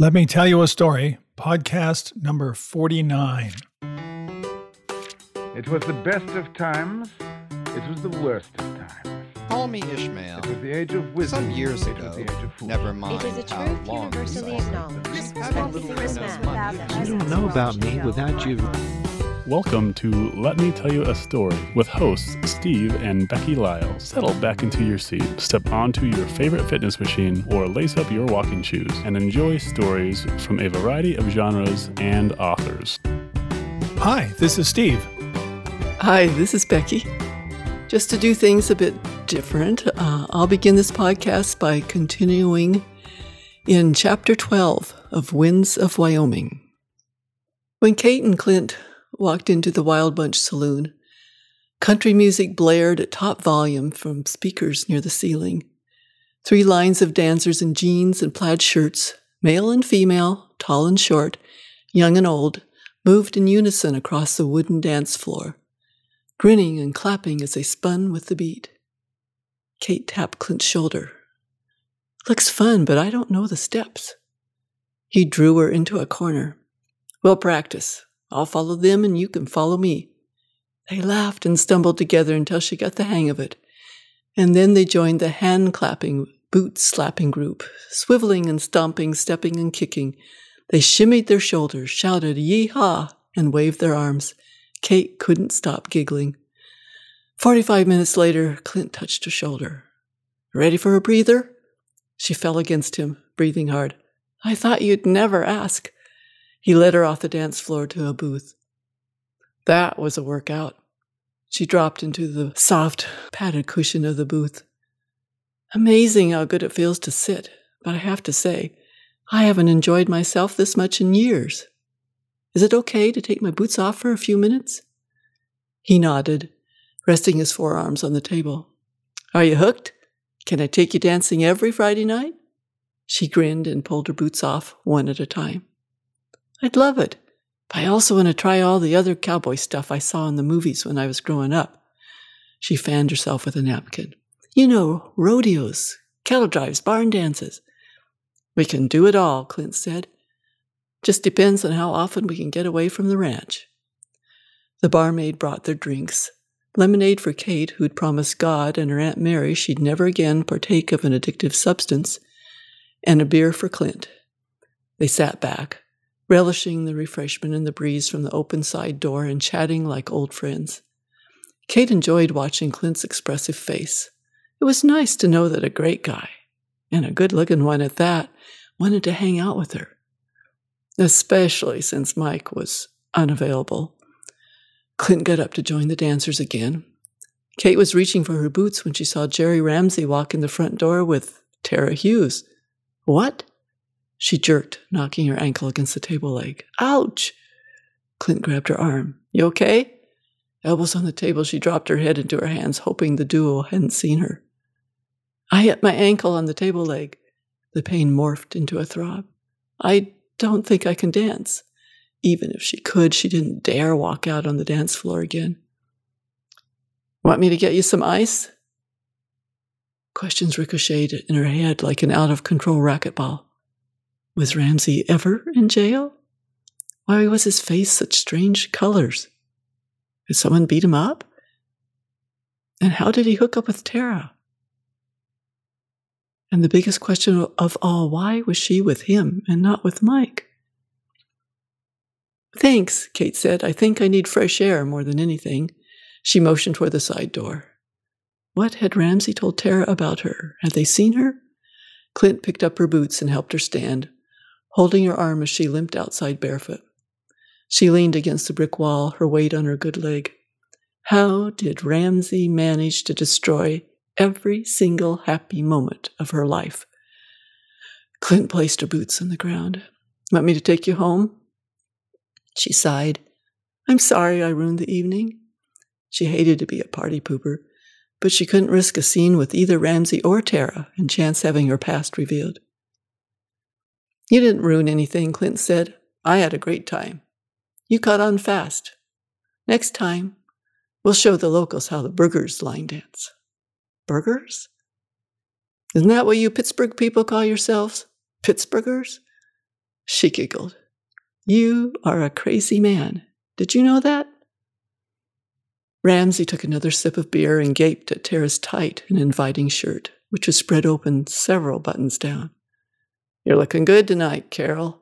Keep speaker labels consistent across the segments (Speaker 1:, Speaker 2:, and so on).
Speaker 1: Let me tell you a story, podcast number 49.
Speaker 2: It was the best of times. It was the worst of times.
Speaker 3: Call me Ishmael.
Speaker 2: It was the age of wisdom.
Speaker 3: Some years
Speaker 2: it
Speaker 3: ago,
Speaker 2: was the age of fools.
Speaker 3: never mind
Speaker 4: It is a
Speaker 3: how
Speaker 4: truth
Speaker 3: long
Speaker 4: universally
Speaker 3: ago.
Speaker 4: acknowledged.
Speaker 3: Having little
Speaker 4: Christmas
Speaker 3: Christmas
Speaker 4: without
Speaker 3: money.
Speaker 4: us
Speaker 5: You don't
Speaker 4: as
Speaker 5: know
Speaker 4: well
Speaker 5: about
Speaker 4: as
Speaker 5: me
Speaker 4: you
Speaker 5: without
Speaker 4: know.
Speaker 5: you.
Speaker 6: Welcome to Let Me Tell You a Story with hosts Steve and Becky Lyle. Settle back into your seat, step onto your favorite fitness machine, or lace up your walking shoes and enjoy stories from a variety of genres and authors.
Speaker 1: Hi, this is Steve.
Speaker 7: Hi, this is Becky. Just to do things a bit different, uh, I'll begin this podcast by continuing in chapter 12 of Winds of Wyoming. When Kate and Clint walked into the Wild Bunch saloon, country music blared at top volume from speakers near the ceiling. Three lines of dancers in jeans and plaid shirts, male and female, tall and short, young and old, moved in unison across the wooden dance floor grinning and clapping as they spun with the beat. Kate tapped Clint's shoulder. Looks fun, but I don't know the steps. He drew her into a corner. We'll practice. I'll follow them and you can follow me. They laughed and stumbled together until she got the hang of it. And then they joined the hand clapping, boot slapping group, swiveling and stomping, stepping and kicking. They shimmied their shoulders, shouted yee-haw, and waved their arms. Kate couldn't stop giggling. Forty-five minutes later, Clint touched her shoulder. Ready for a breather? She fell against him, breathing hard. I thought you'd never ask. He led her off the dance floor to a booth. That was a workout. She dropped into the soft, padded cushion of the booth. Amazing how good it feels to sit, but I have to say, I haven't enjoyed myself this much in years. Is it okay to take my boots off for a few minutes? He nodded, resting his forearms on the table. Are you hooked? Can I take you dancing every Friday night? She grinned and pulled her boots off one at a time. I'd love it, but I also want to try all the other cowboy stuff I saw in the movies when I was growing up. She fanned herself with a napkin. You know, rodeos, cattle drives, barn dances. We can do it all, Clint said. Just depends on how often we can get away from the ranch. The barmaid brought their drinks lemonade for Kate, who'd promised God and her Aunt Mary she'd never again partake of an addictive substance, and a beer for Clint. They sat back, relishing the refreshment and the breeze from the open side door and chatting like old friends. Kate enjoyed watching Clint's expressive face. It was nice to know that a great guy, and a good looking one at that, wanted to hang out with her especially since Mike was unavailable. Clint got up to join the dancers again. Kate was reaching for her boots when she saw Jerry Ramsey walk in the front door with Tara Hughes. What? She jerked, knocking her ankle against the table leg. Ouch! Clint grabbed her arm. You okay? Elbows on the table, she dropped her head into her hands, hoping the duo hadn't seen her. I hit my ankle on the table leg. The pain morphed into a throb. I don't think I can dance. Even if she could, she didn't dare walk out on the dance floor again. Want me to get you some ice? Questions ricocheted in her head like an out of control racquetball. Was Ramsey ever in jail? Why was his face such strange colors? Did someone beat him up? And how did he hook up with Tara? And the biggest question of all, why was she with him and not with Mike? Thanks, Kate said. I think I need fresh air more than anything. She motioned toward the side door. What had Ramsey told Tara about her? Had they seen her? Clint picked up her boots and helped her stand, holding her arm as she limped outside barefoot. She leaned against the brick wall, her weight on her good leg. How did Ramsey manage to destroy every single happy moment of her life? Clint placed her boots on the ground. Want me to take you home? She sighed. I'm sorry I ruined the evening. She hated to be a party pooper, but she couldn't risk a scene with either Ramsey or Tara and chance having her past revealed. You didn't ruin anything, Clint said. I had a great time. You caught on fast. Next time, we'll show the locals how the Burghers line dance. Burghers? Isn't that what you Pittsburgh people call yourselves? Pittsburghers? She giggled. You are a crazy man. Did you know that? Ramsey took another sip of beer and gaped at Tara's tight and inviting shirt, which was spread open several buttons down. You're looking good tonight, Carol.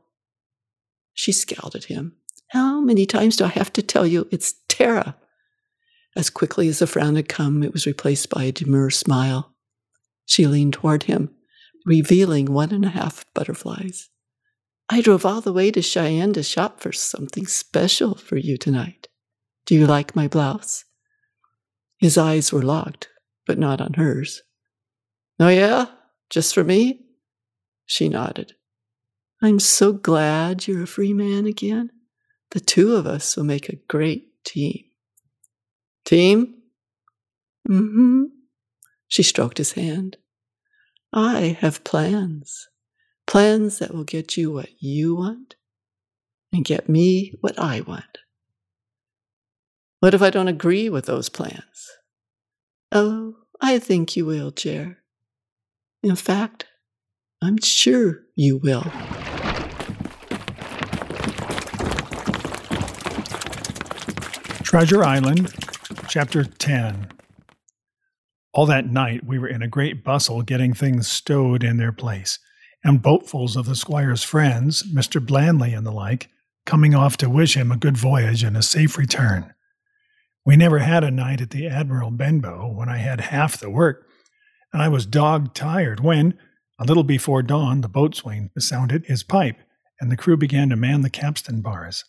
Speaker 7: She scowled at him. How many times do I have to tell you it's Tara? As quickly as the frown had come, it was replaced by a demure smile. She leaned toward him, revealing one and a half butterflies. I drove all the way to Cheyenne to shop for something special for you tonight. Do you like my blouse? His eyes were locked, but not on hers. Oh, yeah? Just for me? She nodded. I'm so glad you're a free man again. The two of us will make a great team. Team? Mm hmm. She stroked his hand. I have plans. Plans that will get you what you want and get me what I want. What if I don't agree with those plans? Oh, I think you will, Jer. In fact, I'm sure you will.
Speaker 1: Treasure Island, Chapter 10. All that night we were in a great bustle getting things stowed in their place, and boatfuls of the squire's friends, Mr. Blandley and the like, coming off to wish him a good voyage and a safe return. We never had a night at the Admiral Benbow when I had half the work, and I was dog tired when, a little before dawn, the boatswain sounded his pipe, and the crew began to man the capstan bars.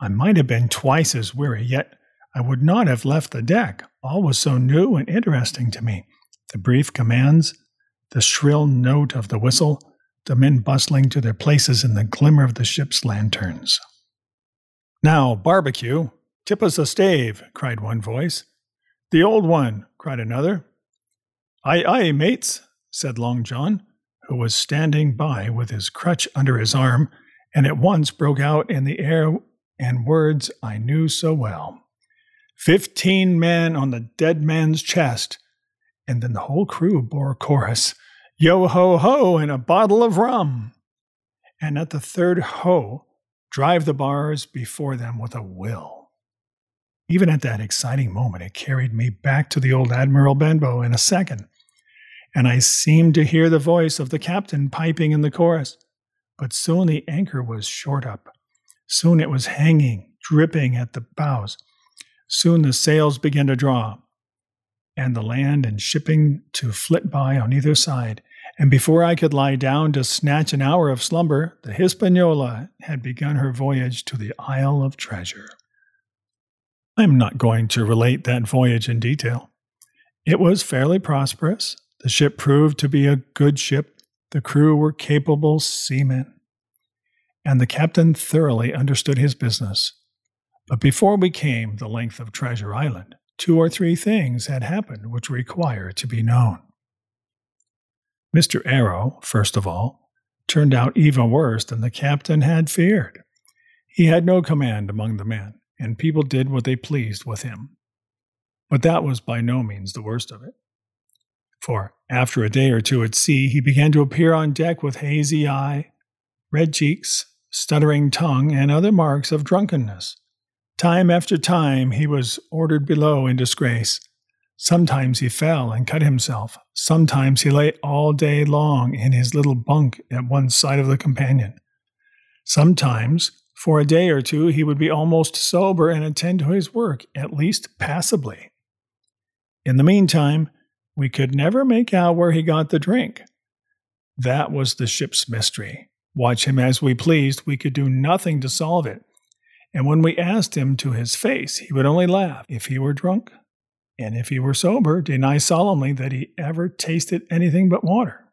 Speaker 1: I might have been twice as weary, yet I would not have left the deck. All was so new and interesting to me. The brief commands, the shrill note of the whistle, the men bustling to their places in the glimmer of the ship's lanterns. Now, barbecue, Tip us a stave, cried one voice. The old one, cried another. Aye, aye, mates, said Long John, who was standing by with his crutch under his arm, and at once broke out in the air and words I knew so well. Fifteen men on the dead man's chest. And then the whole crew bore a chorus Yo ho ho, and a bottle of rum. And at the third ho, drive the bars before them with a will. Even at that exciting moment, it carried me back to the old Admiral Benbow in a second, and I seemed to hear the voice of the captain piping in the chorus. But soon the anchor was short up. Soon it was hanging, dripping at the bows. Soon the sails began to draw, and the land and shipping to flit by on either side. And before I could lie down to snatch an hour of slumber, the Hispaniola had begun her voyage to the Isle of Treasure. I'm not going to relate that voyage in detail. It was fairly prosperous. The ship proved to be a good ship. The crew were capable seamen. And the captain thoroughly understood his business. But before we came the length of Treasure Island, two or three things had happened which require to be known. Mr. Arrow, first of all, turned out even worse than the captain had feared. He had no command among the men and people did what they pleased with him. But that was by no means the worst of it. For after a day or two at sea, he began to appear on deck with hazy eye, red cheeks, stuttering tongue, and other marks of drunkenness. Time after time he was ordered below in disgrace. Sometimes he fell and cut himself. Sometimes he lay all day long in his little bunk at one side of the companion. Sometimes for a day or two, he would be almost sober and attend to his work, at least passably. In the meantime, we could never make out where he got the drink. That was the ship's mystery. Watch him as we pleased, we could do nothing to solve it. And when we asked him to his face, he would only laugh if he were drunk, and if he were sober, deny solemnly that he ever tasted anything but water.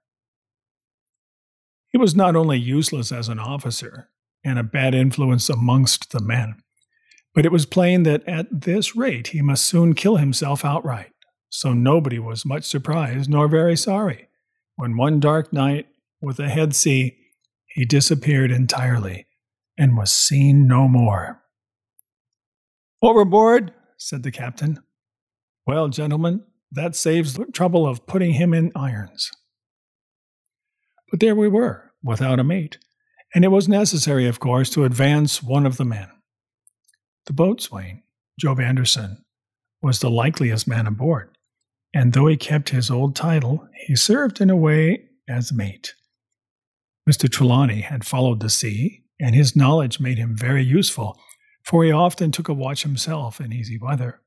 Speaker 1: He was not only useless as an officer, and a bad influence amongst the men. But it was plain that at this rate he must soon kill himself outright. So nobody was much surprised nor very sorry when one dark night, with a head sea, he disappeared entirely and was seen no more. Overboard, said the captain. Well, gentlemen, that saves the trouble of putting him in irons. But there we were, without a mate, and it was necessary, of course, to advance one of the men. The boatswain, Job Anderson, was the likeliest man aboard, and though he kept his old title, he served in a way as mate. Mr. Trelawney had followed the sea, and his knowledge made him very useful, for he often took a watch himself in easy weather.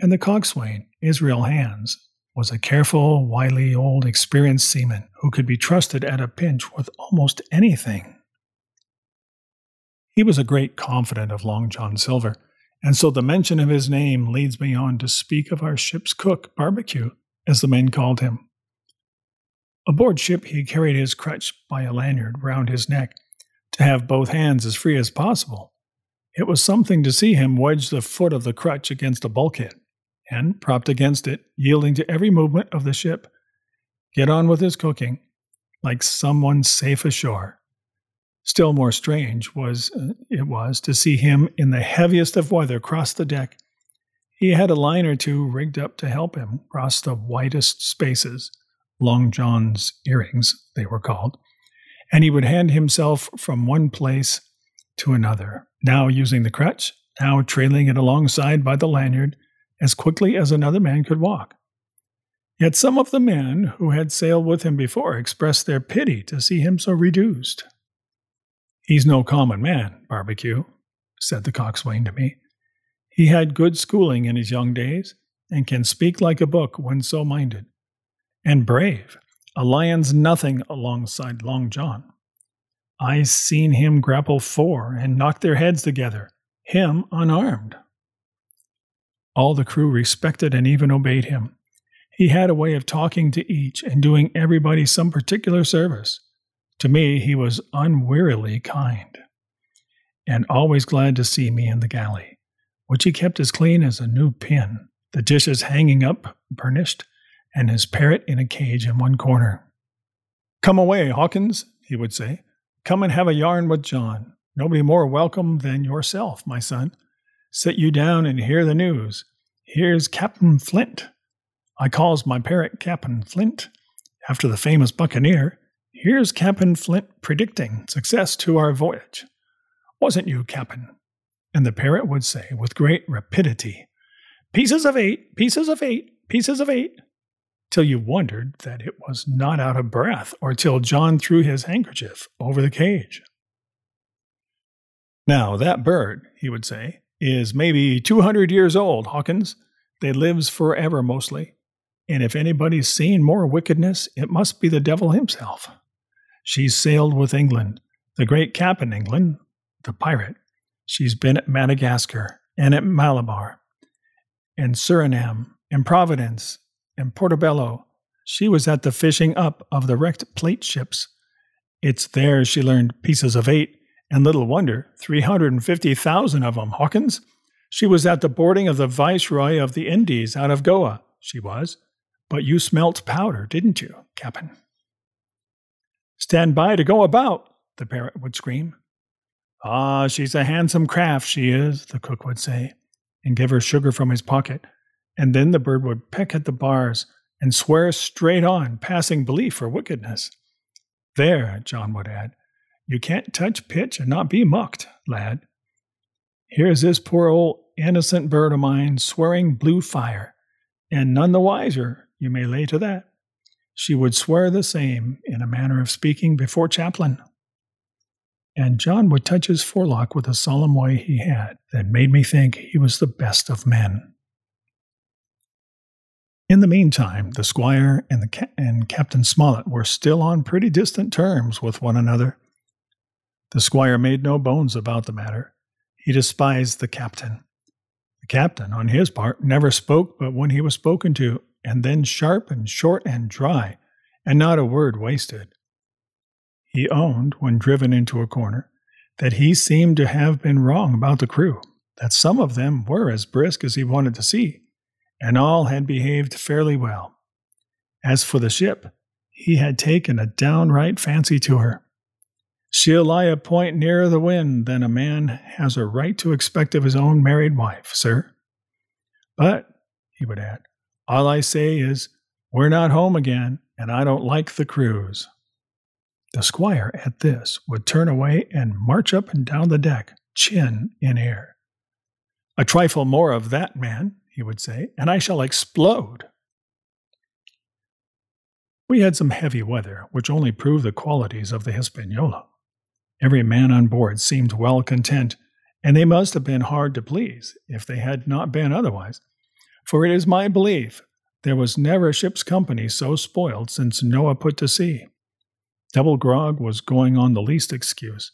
Speaker 1: And the coxswain, Israel Hands, was a careful, wily, old, experienced seaman who could be trusted at a pinch with almost anything. He was a great confidant of Long John Silver, and so the mention of his name leads me on to speak of our ship's cook, Barbecue, as the men called him. Aboard ship, he carried his crutch by a lanyard round his neck to have both hands as free as possible. It was something to see him wedge the foot of the crutch against a bulkhead and, propped against it, yielding to every movement of the ship, get on with his cooking like someone safe ashore. Still more strange was uh, it was to see him in the heaviest of weather cross the deck. He had a line or two rigged up to help him cross the widest spaces, Long John's earrings, they were called, and he would hand himself from one place to another, now using the crutch, now trailing it alongside by the lanyard, as quickly as another man could walk. Yet some of the men who had sailed with him before expressed their pity to see him so reduced. He's no common man, Barbecue, said the coxswain to me. He had good schooling in his young days, and can speak like a book when so minded. And brave, a lion's nothing alongside Long John. I seen him grapple four and knock their heads together, him unarmed. All the crew respected and even obeyed him. He had a way of talking to each and doing everybody some particular service. To me, he was unwearily kind, and always glad to see me in the galley, which he kept as clean as a new pin, the dishes hanging up burnished, and his parrot in a cage in one corner. Come away, Hawkins, he would say. Come and have a yarn with John. Nobody more welcome than yourself, my son. Sit you down and hear the news. Here's Captain Flint. I calls my parrot Captain Flint, after the famous buccaneer. Here's Captain Flint predicting success to our voyage. Wasn't you, Captain? And the parrot would say with great rapidity, Pieces of eight, pieces of eight, pieces of eight, till you wondered that it was not out of breath, or till John threw his handkerchief over the cage. Now, that bird, he would say, is maybe 200 years old, Hawkins. They lives forever mostly. And if anybody's seen more wickedness, it must be the devil himself. She's sailed with England, the great cap in England, the pirate. She's been at Madagascar and at Malabar and Suriname and Providence and Portobello. She was at the fishing up of the wrecked plate ships. It's there she learned pieces of eight and little wonder, 350,000 of 'em, Hawkins. She was at the boarding of the Viceroy of the Indies out of Goa, she was. But you smelt powder, didn't you, Captain? Stand by to go about, the parrot would scream. Ah, she's a handsome craft, she is, the cook would say, and give her sugar from his pocket. And then the bird would peck at the bars and swear straight on, passing belief for wickedness. There, John would add, you can't touch pitch and not be mucked, lad. Here's this poor old innocent bird of mine swearing blue fire, and none the wiser, you may lay to that. She would swear the same in a manner of speaking before chaplain. And John would touch his forelock with a solemn way he had that made me think he was the best of men. In the meantime, the squire and, the ca- and Captain Smollett were still on pretty distant terms with one another. The squire made no bones about the matter. He despised the captain. The captain, on his part, never spoke but when he was spoken to, and then sharp and short and dry, and not a word wasted. He owned, when driven into a corner, that he seemed to have been wrong about the crew, that some of them were as brisk as he wanted to see, and all had behaved fairly well. As for the ship, he had taken a downright fancy to her. She'll lie a point nearer the wind than a man has a right to expect of his own married wife, sir. But, he would add, all I say is, we're not home again, and I don't like the cruise. The squire, at this, would turn away and march up and down the deck, chin in air. A trifle more of that, man, he would say, and I shall explode. We had some heavy weather, which only proved the qualities of the Hispaniola. Every man on board seemed well content, and they must have been hard to please if they had not been otherwise. For it is my belief there was never a ship's company so spoiled since Noah put to sea. Double grog was going on the least excuse.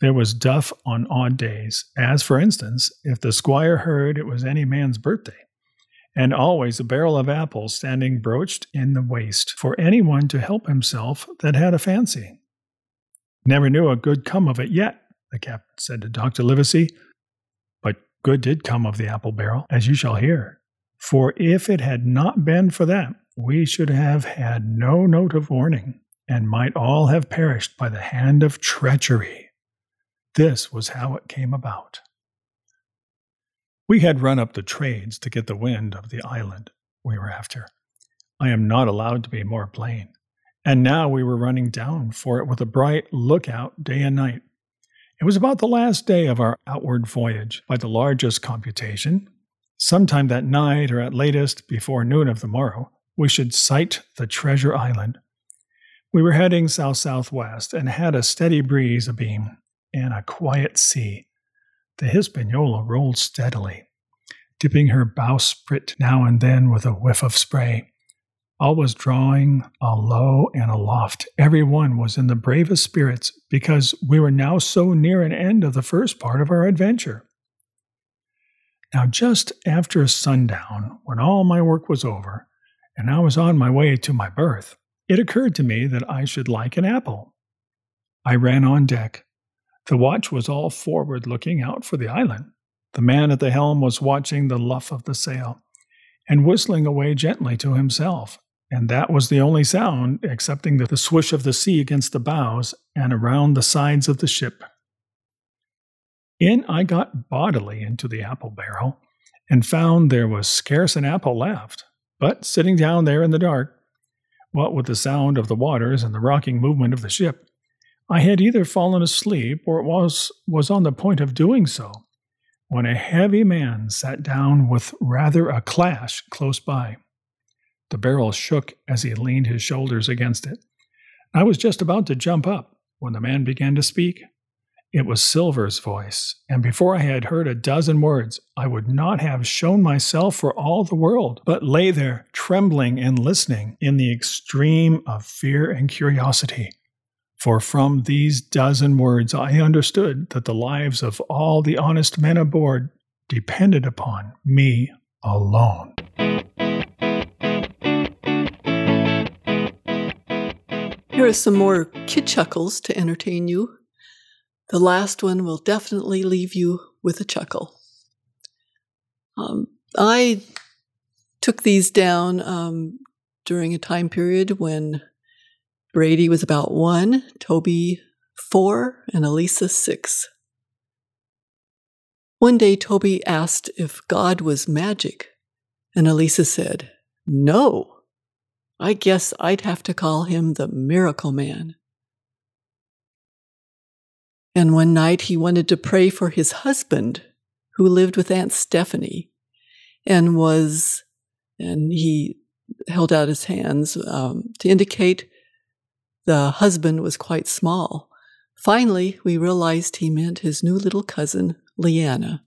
Speaker 1: There was duff on odd days, as, for instance, if the squire heard it was any man's birthday, and always a barrel of apples standing broached in the waist for anyone to help himself that had a fancy. Never knew a good come of it yet, the captain said to Dr. Livesey. But good did come of the apple barrel, as you shall hear. For if it had not been for that, we should have had no note of warning, and might all have perished by the hand of treachery. This was how it came about. We had run up the trades to get the wind of the island we were after. I am not allowed to be more plain. And now we were running down for it with a bright lookout day and night. It was about the last day of our outward voyage, by the largest computation. Sometime that night, or at latest before noon of the morrow, we should sight the treasure island. We were heading south southwest and had a steady breeze abeam and a quiet sea. The Hispaniola rolled steadily, dipping her bowsprit now and then with a whiff of spray. All was drawing alow and aloft. Every one was in the bravest spirits because we were now so near an end of the first part of our adventure. Now, just after sundown, when all my work was over, and I was on my way to my berth, it occurred to me that I should like an apple. I ran on deck. The watch was all forward looking out for the island. The man at the helm was watching the luff of the sail and whistling away gently to himself and that was the only sound, excepting the swish of the sea against the bows and around the sides of the ship. In I got bodily into the apple barrel and found there was scarce an apple left. But sitting down there in the dark, what with the sound of the waters and the rocking movement of the ship, I had either fallen asleep or was, was on the point of doing so, when a heavy man sat down with rather a clash close by. The barrel shook as he leaned his shoulders against it. I was just about to jump up when the man began to speak. It was Silver's voice, and before I had heard a dozen words, I would not have shown myself for all the world, but lay there trembling and listening in the extreme of fear and curiosity. For from these dozen words I understood that the lives of all the honest men aboard depended upon me alone.
Speaker 7: Here are some more kid chuckles to entertain you. The last one will definitely leave you with a chuckle. Um, I took these down um, during a time period when Brady was about one, Toby four, and Elisa six. One day, Toby asked if God was magic, and Elisa said, No. I guess I'd have to call him the Miracle Man. And one night he wanted to pray for his husband, who lived with Aunt Stephanie, and was, and he held out his hands um, to indicate the husband was quite small. Finally, we realized he meant his new little cousin, Leanna.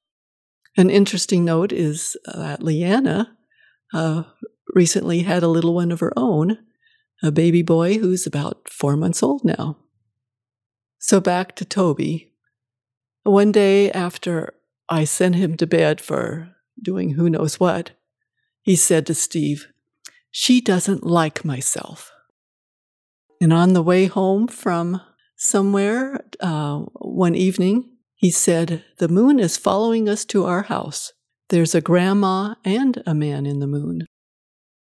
Speaker 7: An interesting note is that Leanna uh, recently had a little one of her own, a baby boy who's about four months old now. So back to Toby. One day after I sent him to bed for doing who knows what, he said to Steve, She doesn't like myself. And on the way home from somewhere uh, one evening, he said, The moon is following us to our house. There's a grandma and a man in the moon.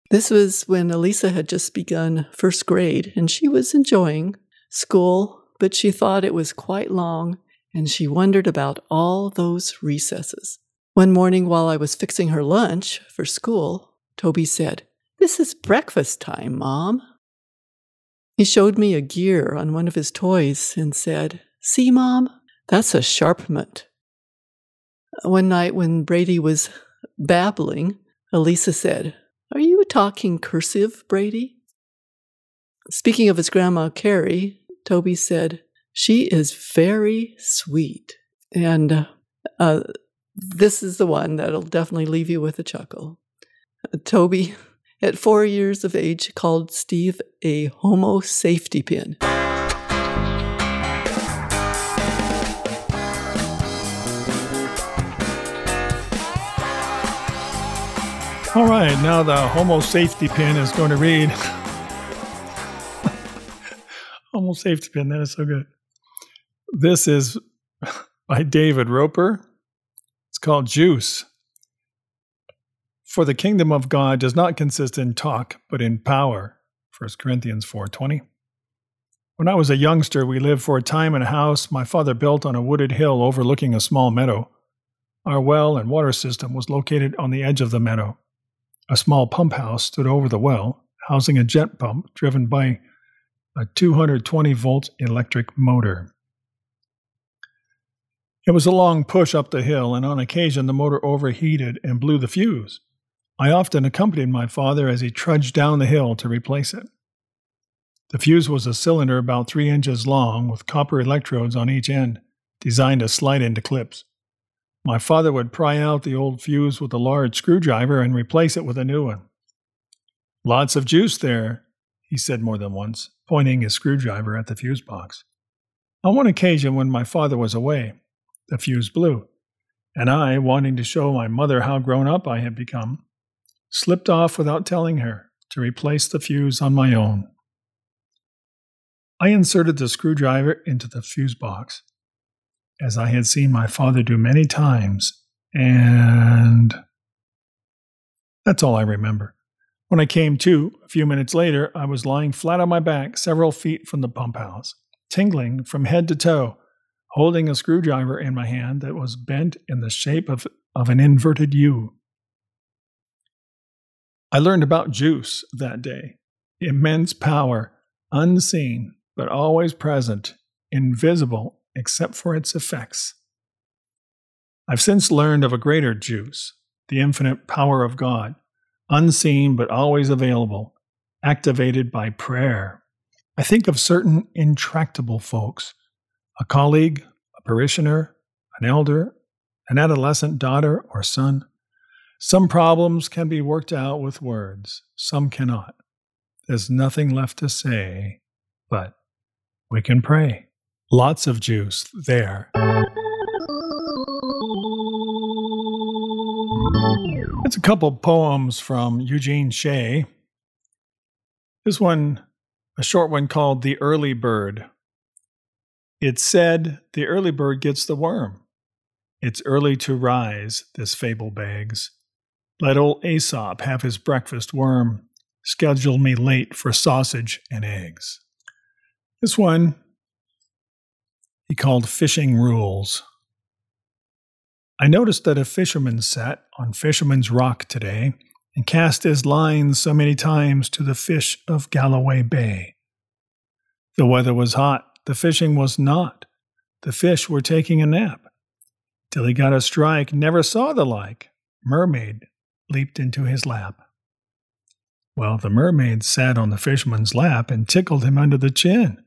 Speaker 7: This was when Elisa had just begun first grade and she was enjoying school, but she thought it was quite long and she wondered about all those recesses. One morning while I was fixing her lunch for school, Toby said, This is breakfast time, Mom. He showed me a gear on one of his toys and said, See, Mom, that's a sharpment. One night when Brady was babbling, Elisa said, Are you talking cursive, Brady? Speaking of his grandma, Carrie, Toby said, She is very sweet. And uh, this is the one that'll definitely leave you with a chuckle. Uh, Toby at four years of age, called Steve a homo safety pin.
Speaker 1: All right, now the homo safety pin is going to read. Homo safety pin, that is so good. This is by David Roper. It's called Juice. For the kingdom of God does not consist in talk, but in power. 1 Corinthians 4:20. When I was a youngster, we lived for a time in a house my father built on a wooded hill overlooking a small meadow. Our well and water system was located on the edge of the meadow. A small pump house stood over the well, housing a jet pump driven by a 220 volt electric motor. It was a long push up the hill, and on occasion the motor overheated and blew the fuse. I often accompanied my father as he trudged down the hill to replace it. The fuse was a cylinder about three inches long with copper electrodes on each end, designed to slide into clips. My father would pry out the old fuse with a large screwdriver and replace it with a new one. Lots of juice there, he said more than once, pointing his screwdriver at the fuse box. On one occasion, when my father was away, the fuse blew, and I, wanting to show my mother how grown up I had become, slipped off without telling her to replace the fuse on my own. I inserted the screwdriver into the fuse box, as I had seen my father do many times, and that's all I remember. When I came to, a few minutes later, I was lying flat on my back several feet from the pump house, tingling from head to toe, holding a screwdriver in my hand that was bent in the shape of, of an inverted U. I learned about juice that day immense power, unseen, but always present, invisible except for its effects. I've since learned of a greater juice, the infinite power of God, unseen but always available, activated by prayer. I think of certain intractable folks a colleague, a parishioner, an elder, an adolescent daughter or son some problems can be worked out with words, some cannot. There's nothing left to say, but we can pray. Lots of juice there. It's a couple poems from Eugene Shea. This one, a short one called The Early Bird. It said, The early bird gets the worm. It's early to rise, this fable begs. Let old Aesop have his breakfast worm. Schedule me late for sausage and eggs. This one he called Fishing Rules. I noticed that a fisherman sat on Fisherman's Rock today and cast his lines so many times to the fish of Galloway Bay. The weather was hot, the fishing was not. The fish were taking a nap. Till he got a strike, never saw the like. Mermaid leaped into his lap. Well, the mermaid sat on the fisherman's lap and tickled him under the chin.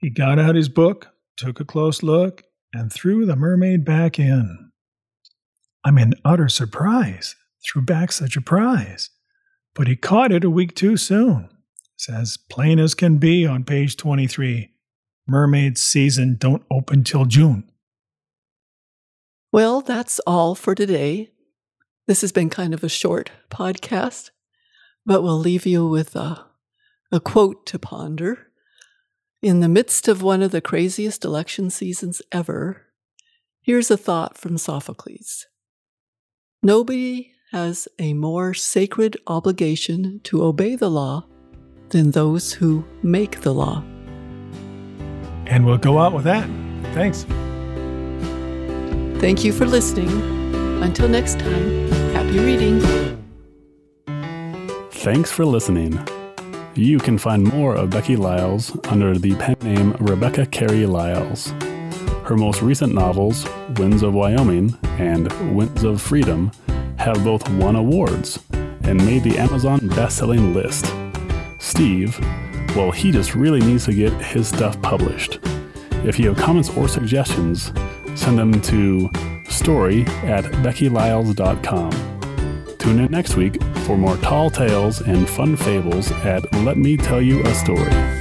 Speaker 1: He got out his book, took a close look, and threw the mermaid back in. I'm in utter surprise, threw back such a prize, but he caught it a week too soon. As plain as can be on page 23. Mermaid season don't open till June.
Speaker 7: Well, that's all for today. This has been kind of a short podcast, but we'll leave you with a, a quote to ponder. In the midst of one of the craziest election seasons ever, here's a thought from Sophocles Nobody has a more sacred obligation to obey the law than those who make the law.
Speaker 1: And we'll go out with that. Thanks.
Speaker 7: Thank you for listening. Until next time, happy reading.
Speaker 6: Thanks for listening. You can find more of Becky Lyles under the pen name Rebecca Carey Lyles. Her most recent novels, Winds of Wyoming and Winds of Freedom, have both won awards and made the Amazon best-selling list. Steve, well, he just really needs to get his stuff published. If you have comments or suggestions, send them to story at beckylyles.com. Tune in next week for more tall tales and fun fables at Let Me Tell You a Story.